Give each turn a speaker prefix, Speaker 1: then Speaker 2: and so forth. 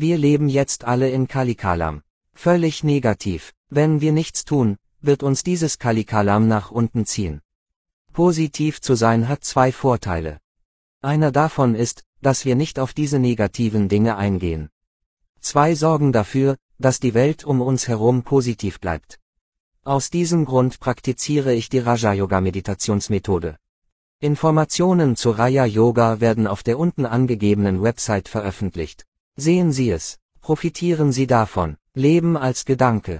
Speaker 1: Wir leben jetzt alle in Kalikalam. Völlig negativ. Wenn wir nichts tun, wird uns dieses Kalikalam nach unten ziehen. Positiv zu sein hat zwei Vorteile. Einer davon ist, dass wir nicht auf diese negativen Dinge eingehen. Zwei sorgen dafür, dass die Welt um uns herum positiv bleibt. Aus diesem Grund praktiziere ich die Raja Yoga Meditationsmethode. Informationen zu Raya Yoga werden auf der unten angegebenen Website veröffentlicht. Sehen Sie es, profitieren Sie davon, Leben als Gedanke.